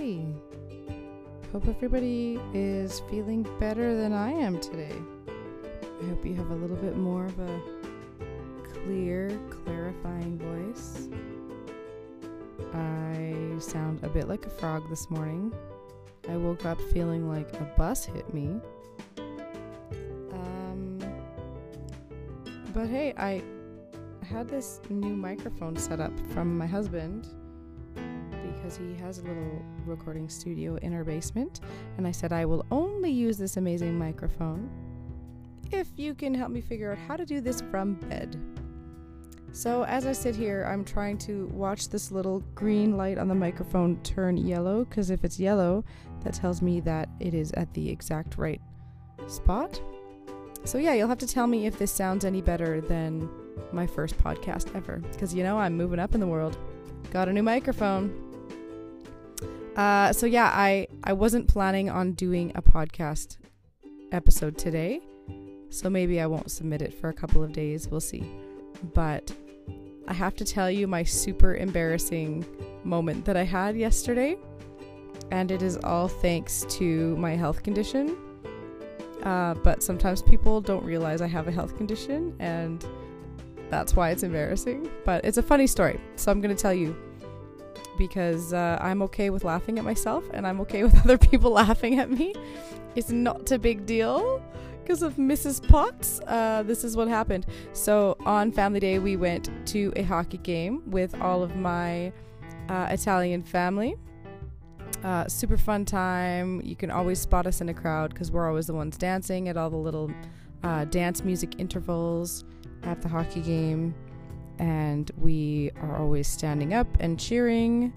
Hi. Hope everybody is feeling better than I am today. I hope you have a little bit more of a clear, clarifying voice. I sound a bit like a frog this morning. I woke up feeling like a bus hit me. Um, but hey, I had this new microphone set up from my husband because he has a little recording studio in our basement. And I said, I will only use this amazing microphone if you can help me figure out how to do this from bed. So, as I sit here, I'm trying to watch this little green light on the microphone turn yellow because if it's yellow, that tells me that it is at the exact right spot. So, yeah, you'll have to tell me if this sounds any better than my first podcast ever because you know I'm moving up in the world. Got a new microphone. Uh, so yeah, I I wasn't planning on doing a podcast episode today, so maybe I won't submit it for a couple of days. We'll see. But I have to tell you my super embarrassing moment that I had yesterday, and it is all thanks to my health condition. Uh, but sometimes people don't realize I have a health condition, and that's why it's embarrassing. But it's a funny story, so I'm gonna tell you because uh, I'm okay with laughing at myself and I'm okay with other people laughing at me. It's not a big deal because of Mrs. Potts. Uh, this is what happened. So on Family Day, we went to a hockey game with all of my uh, Italian family. Uh, super fun time. You can always spot us in a crowd because we're always the ones dancing at all the little uh, dance music intervals at the hockey game and we are always standing up and cheering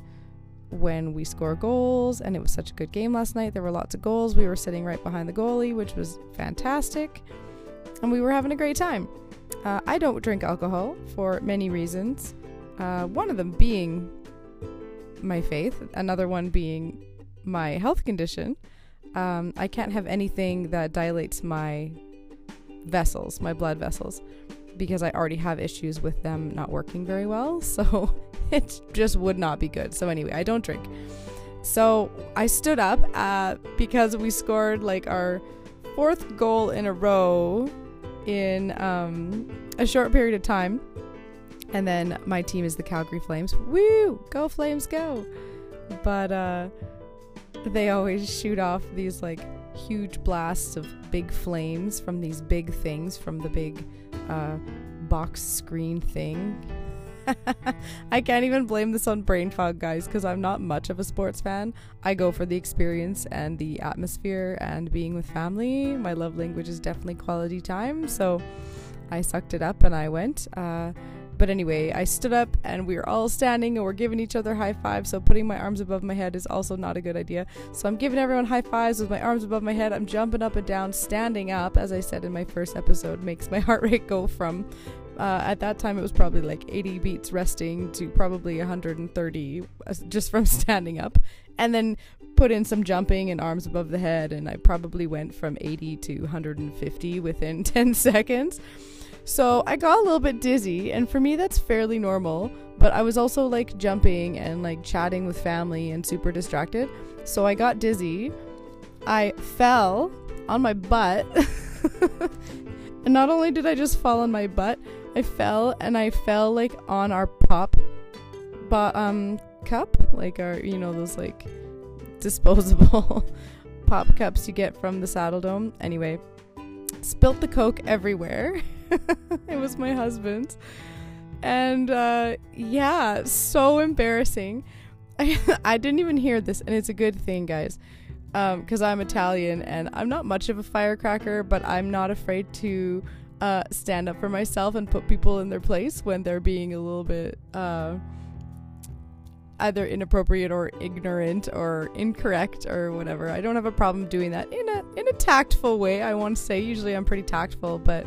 when we score goals and it was such a good game last night. There were lots of goals. We were sitting right behind the goalie which was fantastic and we were having a great time. Uh, i don't drink alcohol for many reasons. Uh, one of them being my faith another one being my health condition. Um, i can't have anything that dilates my vessels my blood vessels because I already have issues with them not working very well. So it just would not be good. So, anyway, I don't drink. So I stood up uh, because we scored like our fourth goal in a row in um, a short period of time. And then my team is the Calgary Flames. Woo! Go Flames, go! But uh, they always shoot off these like huge blasts of big flames from these big things from the big uh, box screen thing. I can't even blame this on brain fog, guys, because I'm not much of a sports fan. I go for the experience and the atmosphere and being with family. My love language is definitely quality time, so I sucked it up and I went. Uh, but anyway, I stood up and we were all standing and we're giving each other high fives. So putting my arms above my head is also not a good idea. So I'm giving everyone high fives with my arms above my head. I'm jumping up and down, standing up, as I said in my first episode, makes my heart rate go from uh, at that time it was probably like 80 beats resting to probably 130 uh, just from standing up and then put in some jumping and arms above the head and i probably went from 80 to 150 within 10 seconds so I got a little bit dizzy, and for me, that's fairly normal. But I was also like jumping and like chatting with family and super distracted. So I got dizzy. I fell on my butt. and not only did I just fall on my butt, I fell and I fell like on our pop but um cup, like our you know those like disposable pop cups you get from the Saddledome. Anyway, spilt the coke everywhere. it was my husband's. And uh, yeah, so embarrassing. I, I didn't even hear this, and it's a good thing, guys, because um, I'm Italian and I'm not much of a firecracker, but I'm not afraid to uh, stand up for myself and put people in their place when they're being a little bit uh, either inappropriate or ignorant or incorrect or whatever. I don't have a problem doing that in a in a tactful way. I want to say usually I'm pretty tactful, but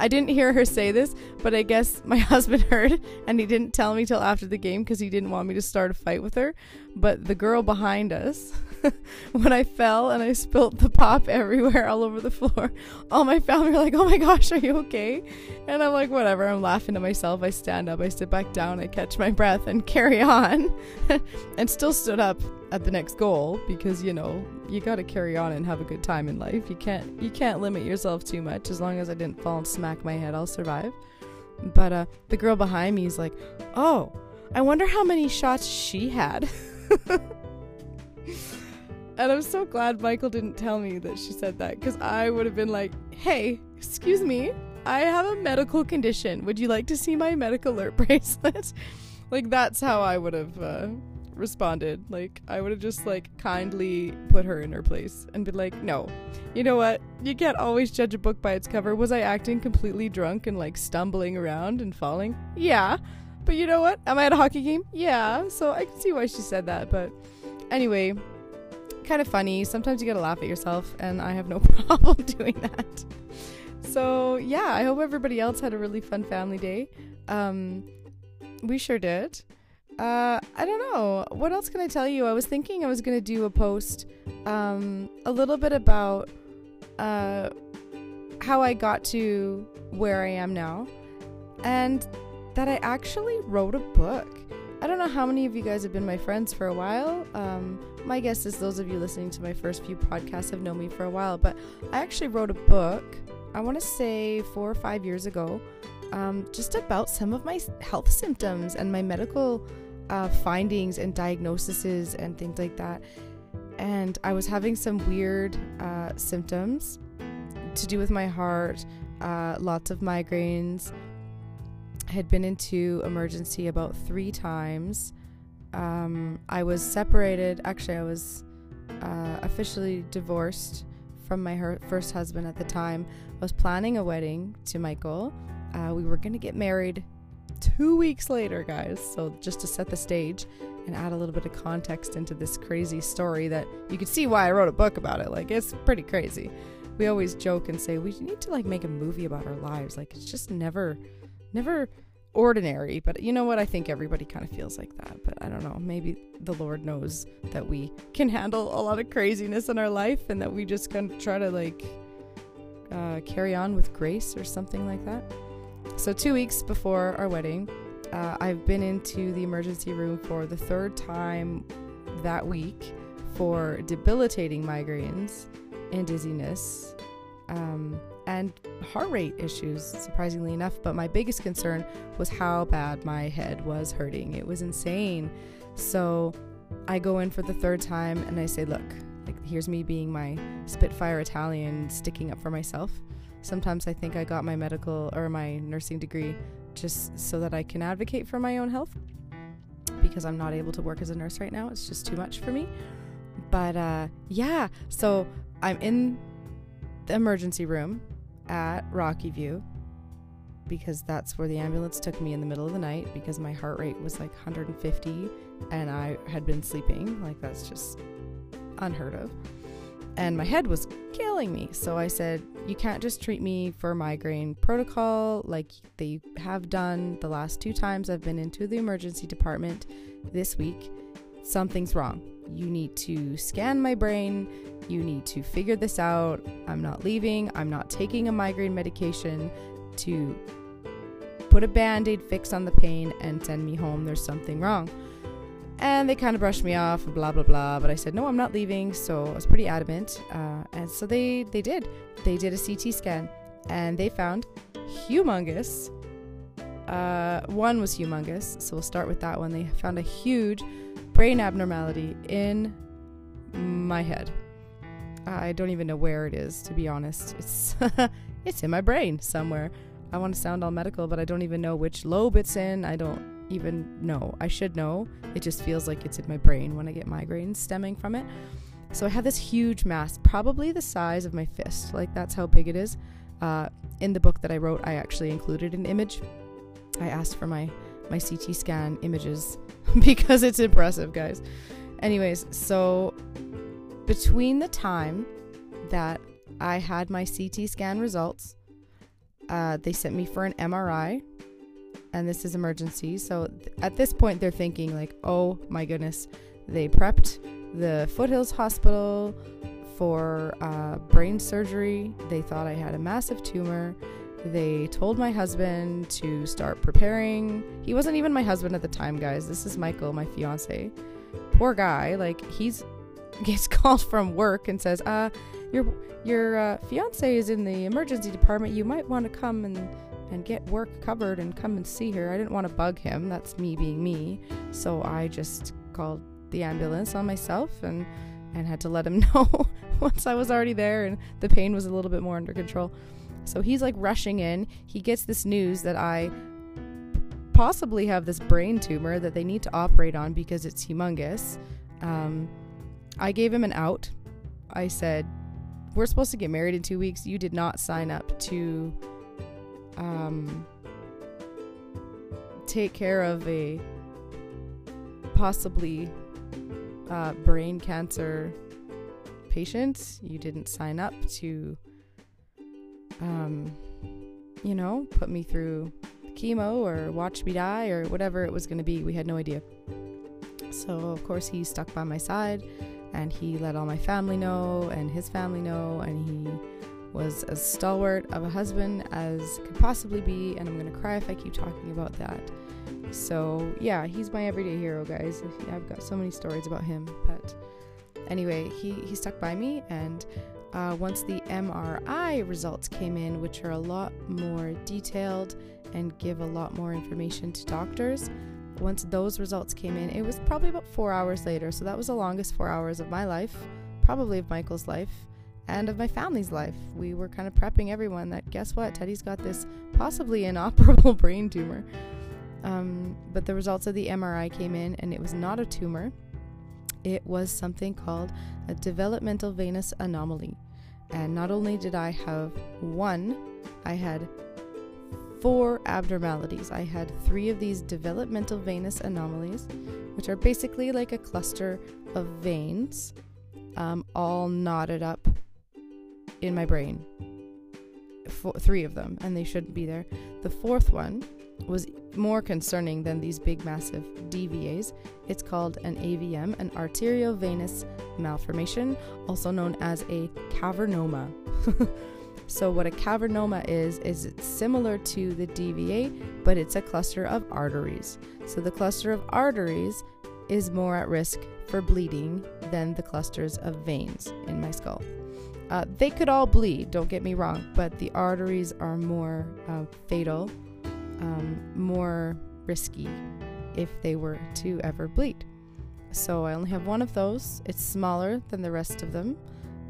I didn't hear her say this, but I guess my husband heard and he didn't tell me till after the game because he didn't want me to start a fight with her. but the girl behind us, when I fell and I spilt the pop everywhere all over the floor, all my family were like, "Oh my gosh, are you okay?" And I'm like, "Whatever." I'm laughing to myself. I stand up, I sit back down, I catch my breath, and carry on, and still stood up at the next goal because you know you got to carry on and have a good time in life. You can't you can't limit yourself too much. As long as I didn't fall and smack my head, I'll survive. But uh, the girl behind me is like, "Oh, I wonder how many shots she had." And I'm so glad Michael didn't tell me that she said that because I would have been like, "Hey, excuse me, I have a medical condition. Would you like to see my medical alert bracelet?" like that's how I would have uh, responded. Like I would have just like kindly put her in her place and be like, "No, you know what? You can't always judge a book by its cover. Was I acting completely drunk and like stumbling around and falling? Yeah." But you know what? Am I at a hockey game? Yeah. So I can see why she said that. But anyway, kind of funny. Sometimes you gotta laugh at yourself, and I have no problem doing that. So yeah, I hope everybody else had a really fun family day. Um, we sure did. Uh, I don't know. What else can I tell you? I was thinking I was gonna do a post, um, a little bit about, uh, how I got to where I am now, and that I actually wrote a book. I don't know how many of you guys have been my friends for a while. Um, my guess is those of you listening to my first few podcasts have known me for a while, but I actually wrote a book, I want to say four or five years ago, um, just about some of my health symptoms and my medical uh, findings and diagnoses and things like that. And I was having some weird uh, symptoms to do with my heart, uh, lots of migraines. I had been into emergency about three times. Um, I was separated. Actually, I was uh, officially divorced from my her- first husband at the time. I was planning a wedding to Michael. Uh, we were going to get married two weeks later, guys. So, just to set the stage and add a little bit of context into this crazy story that you can see why I wrote a book about it. Like, it's pretty crazy. We always joke and say we need to like make a movie about our lives. Like, it's just never, never ordinary. But you know what? I think everybody kind of feels like that. But I don't know. Maybe the Lord knows that we can handle a lot of craziness in our life and that we just kind of try to like uh, carry on with grace or something like that. So, two weeks before our wedding, uh, I've been into the emergency room for the third time that week for debilitating migraines and dizziness um, and heart rate issues, surprisingly enough. But my biggest concern was how bad my head was hurting. It was insane. So, I go in for the third time and I say, Look, like, here's me being my Spitfire Italian, sticking up for myself. Sometimes I think I got my medical or my nursing degree just so that I can advocate for my own health because I'm not able to work as a nurse right now. It's just too much for me. But uh, yeah, so I'm in the emergency room at Rockyview because that's where the ambulance took me in the middle of the night because my heart rate was like 150 and I had been sleeping. Like, that's just unheard of and my head was killing me. So I said, You can't just treat me for migraine protocol like they have done the last two times I've been into the emergency department this week. Something's wrong. You need to scan my brain. You need to figure this out. I'm not leaving. I'm not taking a migraine medication to put a band aid fix on the pain and send me home. There's something wrong. And they kind of brushed me off, blah blah blah. But I said no, I'm not leaving. So I was pretty adamant. Uh, and so they they did. They did a CT scan, and they found humongous. Uh, one was humongous, so we'll start with that one. They found a huge brain abnormality in my head. I don't even know where it is, to be honest. It's it's in my brain somewhere. I want to sound all medical, but I don't even know which lobe it's in. I don't even know. I should know. It just feels like it's in my brain when I get migraines stemming from it. So I have this huge mass, probably the size of my fist. Like that's how big it is. Uh, in the book that I wrote, I actually included an image. I asked for my my CT scan images because it's impressive, guys. Anyways, so between the time that I had my CT scan results, uh, they sent me for an MRI and this is emergency. So th- at this point, they're thinking, like, oh my goodness, They prepped the Foothills Hospital for uh, brain surgery. They thought I had a massive tumor. They told my husband to start preparing. He wasn't even my husband at the time, guys. This is Michael, my fiance. Poor guy. Like he's gets called from work and says, "Uh, your your uh, fiance is in the emergency department. You might want to come and and get work covered and come and see her." I didn't want to bug him. That's me being me. So I just called the ambulance on myself and and had to let him know once I was already there and the pain was a little bit more under control. So he's like rushing in. He gets this news that I possibly have this brain tumor that they need to operate on because it's humongous. Um, I gave him an out. I said, We're supposed to get married in two weeks. You did not sign up to um, take care of a possibly uh, brain cancer patient. You didn't sign up to, um, you know, put me through chemo or watch me die or whatever it was going to be. We had no idea. So, of course, he stuck by my side and he let all my family know and his family know, and he was as stalwart of a husband as could possibly be. And I'm going to cry if I keep talking about that. So, yeah, he's my everyday hero, guys. I've got so many stories about him. But anyway, he, he stuck by me. And uh, once the MRI results came in, which are a lot more detailed and give a lot more information to doctors, once those results came in, it was probably about four hours later. So that was the longest four hours of my life, probably of Michael's life, and of my family's life. We were kind of prepping everyone that guess what? Teddy's got this possibly inoperable brain tumor. Um, but the results of the MRI came in, and it was not a tumor. It was something called a developmental venous anomaly. And not only did I have one, I had four abnormalities. I had three of these developmental venous anomalies, which are basically like a cluster of veins um, all knotted up in my brain. Four, three of them, and they shouldn't be there. The fourth one was more concerning than these big, massive DVAs. It's called an AVM, an arteriovenous malformation, also known as a cavernoma. so, what a cavernoma is, is it's similar to the DVA, but it's a cluster of arteries. So, the cluster of arteries is more at risk for bleeding than the clusters of veins in my skull. Uh, they could all bleed, don't get me wrong, but the arteries are more uh, fatal um, more risky if they were to ever bleed. So I only have one of those. It's smaller than the rest of them.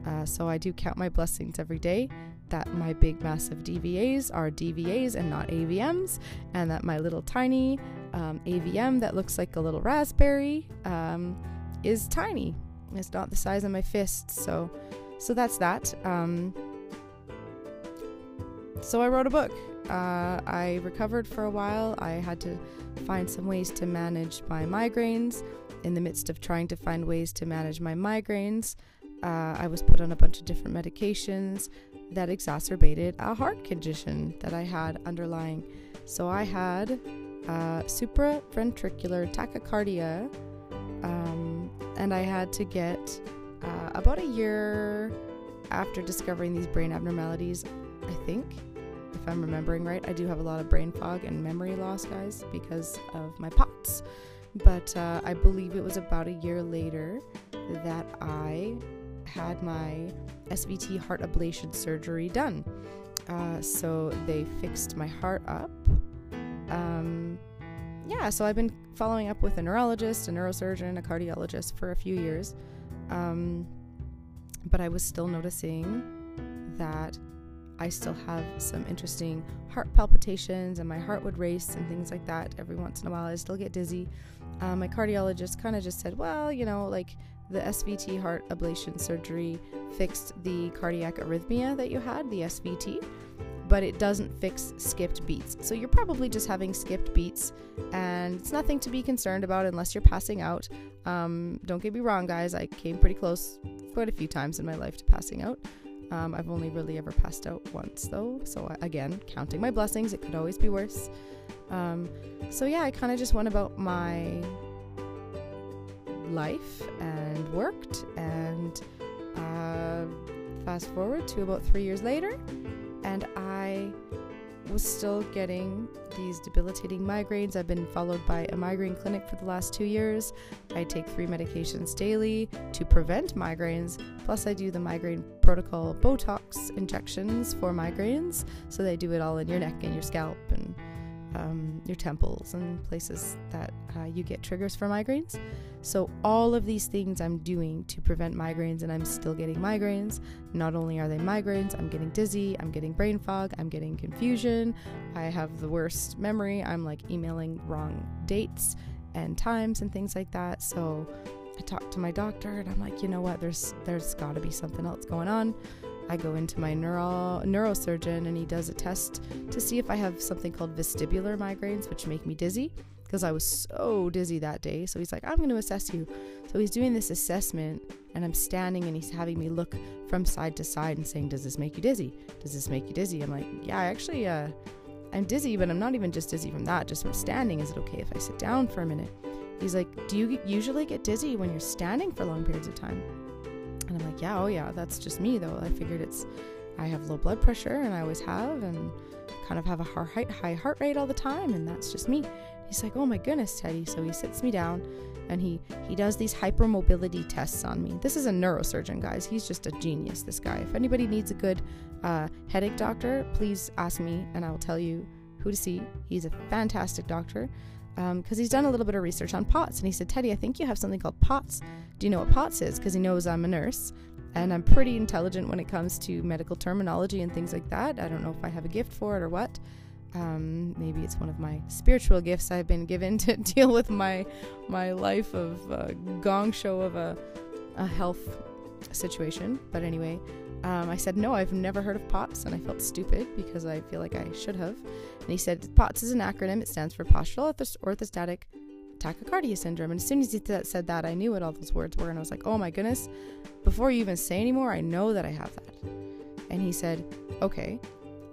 Uh, so I do count my blessings every day that my big massive DVAs are DVAs and not AVMs, and that my little tiny um, AVM that looks like a little raspberry um, is tiny. It's not the size of my fist. So, so that's that. Um, so I wrote a book uh, I recovered for a while. I had to find some ways to manage my migraines. In the midst of trying to find ways to manage my migraines, uh, I was put on a bunch of different medications that exacerbated a heart condition that I had underlying. So I had uh, supraventricular tachycardia, um, and I had to get uh, about a year after discovering these brain abnormalities, I think if I'm remembering right. I do have a lot of brain fog and memory loss, guys, because of my POTS. But uh, I believe it was about a year later that I had my SVT heart ablation surgery done. Uh, so they fixed my heart up. Um, yeah, so I've been following up with a neurologist, a neurosurgeon, a cardiologist for a few years. Um, but I was still noticing that I still have some interesting heart palpitations and my heart would race and things like that. Every once in a while, I still get dizzy. Uh, my cardiologist kind of just said, well, you know, like the SVT heart ablation surgery fixed the cardiac arrhythmia that you had, the SVT, but it doesn't fix skipped beats. So you're probably just having skipped beats, and it's nothing to be concerned about unless you're passing out. Um, don't get me wrong, guys, I came pretty close quite a few times in my life to passing out. Um, I've only really ever passed out once though, so again, counting my blessings, it could always be worse. Um, so yeah, I kind of just went about my life and worked. And uh, fast forward to about three years later, and I was still getting these debilitating migraines. I've been followed by a migraine clinic for the last two years. I take three medications daily to prevent migraines. Plus, I do the migraine protocol Botox injections for migraines. So they do it all in your neck and your scalp and um, your temples and places that uh, you get triggers for migraines. So, all of these things I'm doing to prevent migraines, and I'm still getting migraines. Not only are they migraines, I'm getting dizzy, I'm getting brain fog, I'm getting confusion, I have the worst memory, I'm like emailing wrong dates and times and things like that. So, I talked to my doctor and I'm like, you know what, there's there's got to be something else going on. I go into my neuro neurosurgeon and he does a test to see if I have something called vestibular migraines, which make me dizzy because I was so dizzy that day. So he's like, I'm going to assess you. So he's doing this assessment and I'm standing and he's having me look from side to side and saying, Does this make you dizzy? Does this make you dizzy? I'm like, Yeah, actually, uh, I'm dizzy, but I'm not even just dizzy from that, just from standing. Is it okay if I sit down for a minute? He's like, Do you usually get dizzy when you're standing for long periods of time? And I'm like, yeah, oh yeah, that's just me though. I figured it's, I have low blood pressure and I always have, and kind of have a high heart rate all the time, and that's just me. He's like, oh my goodness, Teddy. So he sits me down and he he does these hypermobility tests on me. This is a neurosurgeon, guys. He's just a genius. This guy. If anybody needs a good uh, headache doctor, please ask me, and I will tell you who to see. He's a fantastic doctor because um, he's done a little bit of research on POTS. And he said, Teddy, I think you have something called POTS. Do you know what POTS is? Because he knows I'm a nurse and I'm pretty intelligent when it comes to medical terminology and things like that. I don't know if I have a gift for it or what. Um, maybe it's one of my spiritual gifts I've been given to deal with my my life of uh, gong show of a, a health situation. But anyway, um, I said, No, I've never heard of POTS, and I felt stupid because I feel like I should have. And he said, POTS is an acronym, it stands for Postural Orthostatic Tachycardia Syndrome. And as soon as he th- said that, I knew what all those words were, and I was like, Oh my goodness, before you even say anymore, I know that I have that. And he said, Okay.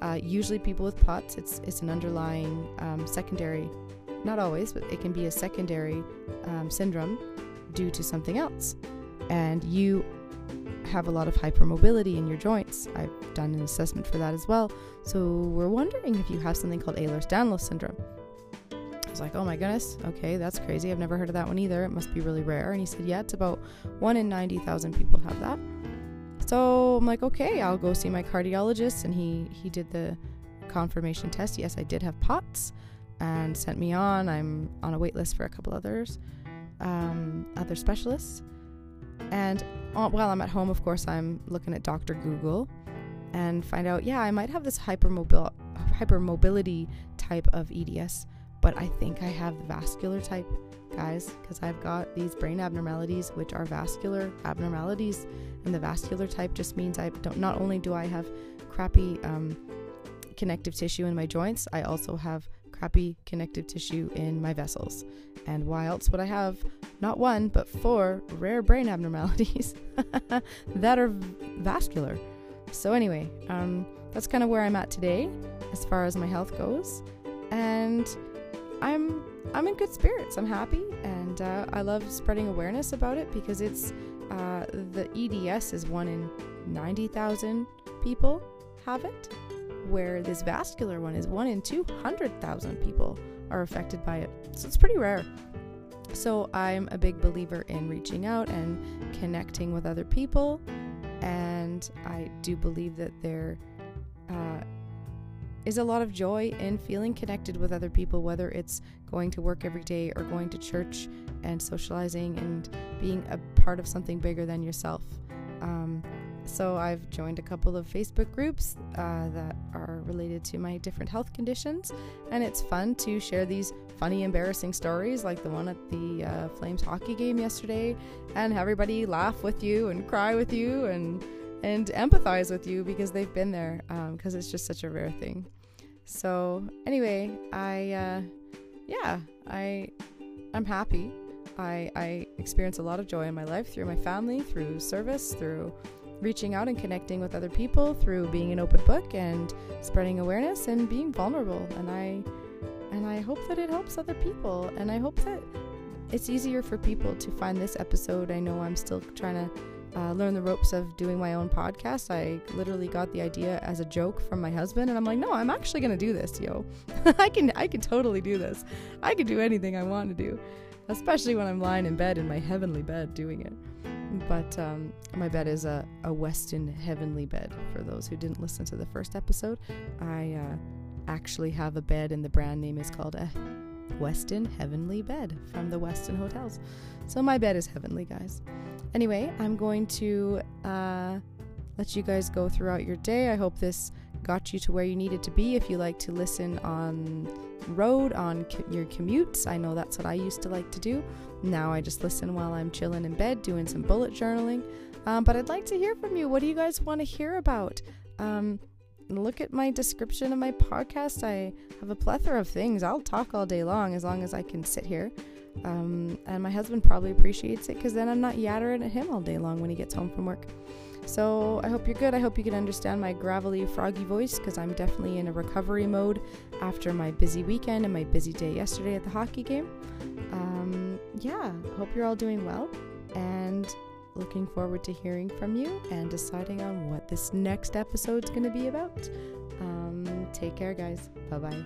Uh, usually, people with POTS, it's, it's an underlying um, secondary, not always, but it can be a secondary um, syndrome due to something else. And you have a lot of hypermobility in your joints. I've done an assessment for that as well. So we're wondering if you have something called Ehlers-Danlos syndrome. I was like, oh my goodness, okay, that's crazy. I've never heard of that one either. It must be really rare. And he said, yeah, it's about one in 90,000 people have that. So I'm like, okay, I'll go see my cardiologist. And he, he did the confirmation test. Yes, I did have POTS and sent me on. I'm on a wait list for a couple others, um, other specialists. And uh, while I'm at home, of course, I'm looking at Dr. Google and find out, yeah, I might have this hypermobil- hypermobility type of EDS, but I think I have the vascular type, guys, because I've got these brain abnormalities, which are vascular abnormalities. And the vascular type just means I don't, not only do I have crappy um, connective tissue in my joints, I also have crappy connective tissue in my vessels. And why else would I have not one, but four rare brain abnormalities that are vascular? So, anyway, um, that's kind of where I'm at today as far as my health goes. And I'm I'm in good spirits. I'm happy, and uh, I love spreading awareness about it because it's uh, the EDS is one in ninety thousand people have it, where this vascular one is one in 200,000 people are affected by it. So it's pretty rare. So I'm a big believer in reaching out and connecting with other people. And I do believe that there uh, is a lot of joy in feeling connected with other people, whether it's going to work every day or going to church and socializing and being a part of something bigger than yourself. So I've joined a couple of Facebook groups uh, that are related to my different health conditions, and it's fun to share these funny, embarrassing stories like the one at the uh, Flames hockey game yesterday, and everybody laugh with you and cry with you and and empathize with you because they've been there because um, it's just such a rare thing. So anyway, I uh, yeah I I'm happy. I, I experience a lot of joy in my life through my family, through service, through reaching out and connecting with other people through being an open book and spreading awareness and being vulnerable and i and i hope that it helps other people and i hope that it's easier for people to find this episode. I know I'm still trying to uh, learn the ropes of doing my own podcast. I literally got the idea as a joke from my husband, and I'm like, no, I'm actually gonna do this, yo. I can, I can totally do this. I can do anything I want to do, especially when I'm lying in bed in my heavenly bed doing it. But um, my bed is a, a Westin heavenly bed. For those who didn't listen to the first episode, I uh, actually have a bed, and the brand name is called a Westin Heavenly Bed from the Westin Hotels. So my bed is heavenly, guys. Anyway, I'm going to uh, let you guys go throughout your day. I hope this got you to where you needed to be. If you like to listen on road, on co- your commutes, I know that's what I used to like to do. Now I just listen while I'm chilling in bed doing some bullet journaling. Um, but I'd like to hear from you. What do you guys want to hear about? Um, look at my description of my podcast. I have a plethora of things. I'll talk all day long as long as I can sit here. Um, and my husband probably appreciates it because then I'm not yattering at him all day long when he gets home from work. So I hope you're good. I hope you can understand my gravelly, froggy voice because I'm definitely in a recovery mode after my busy weekend and my busy day yesterday at the hockey game. Um, yeah, hope you're all doing well and looking forward to hearing from you and deciding on what this next episode's going to be about. Um, take care, guys. Bye bye.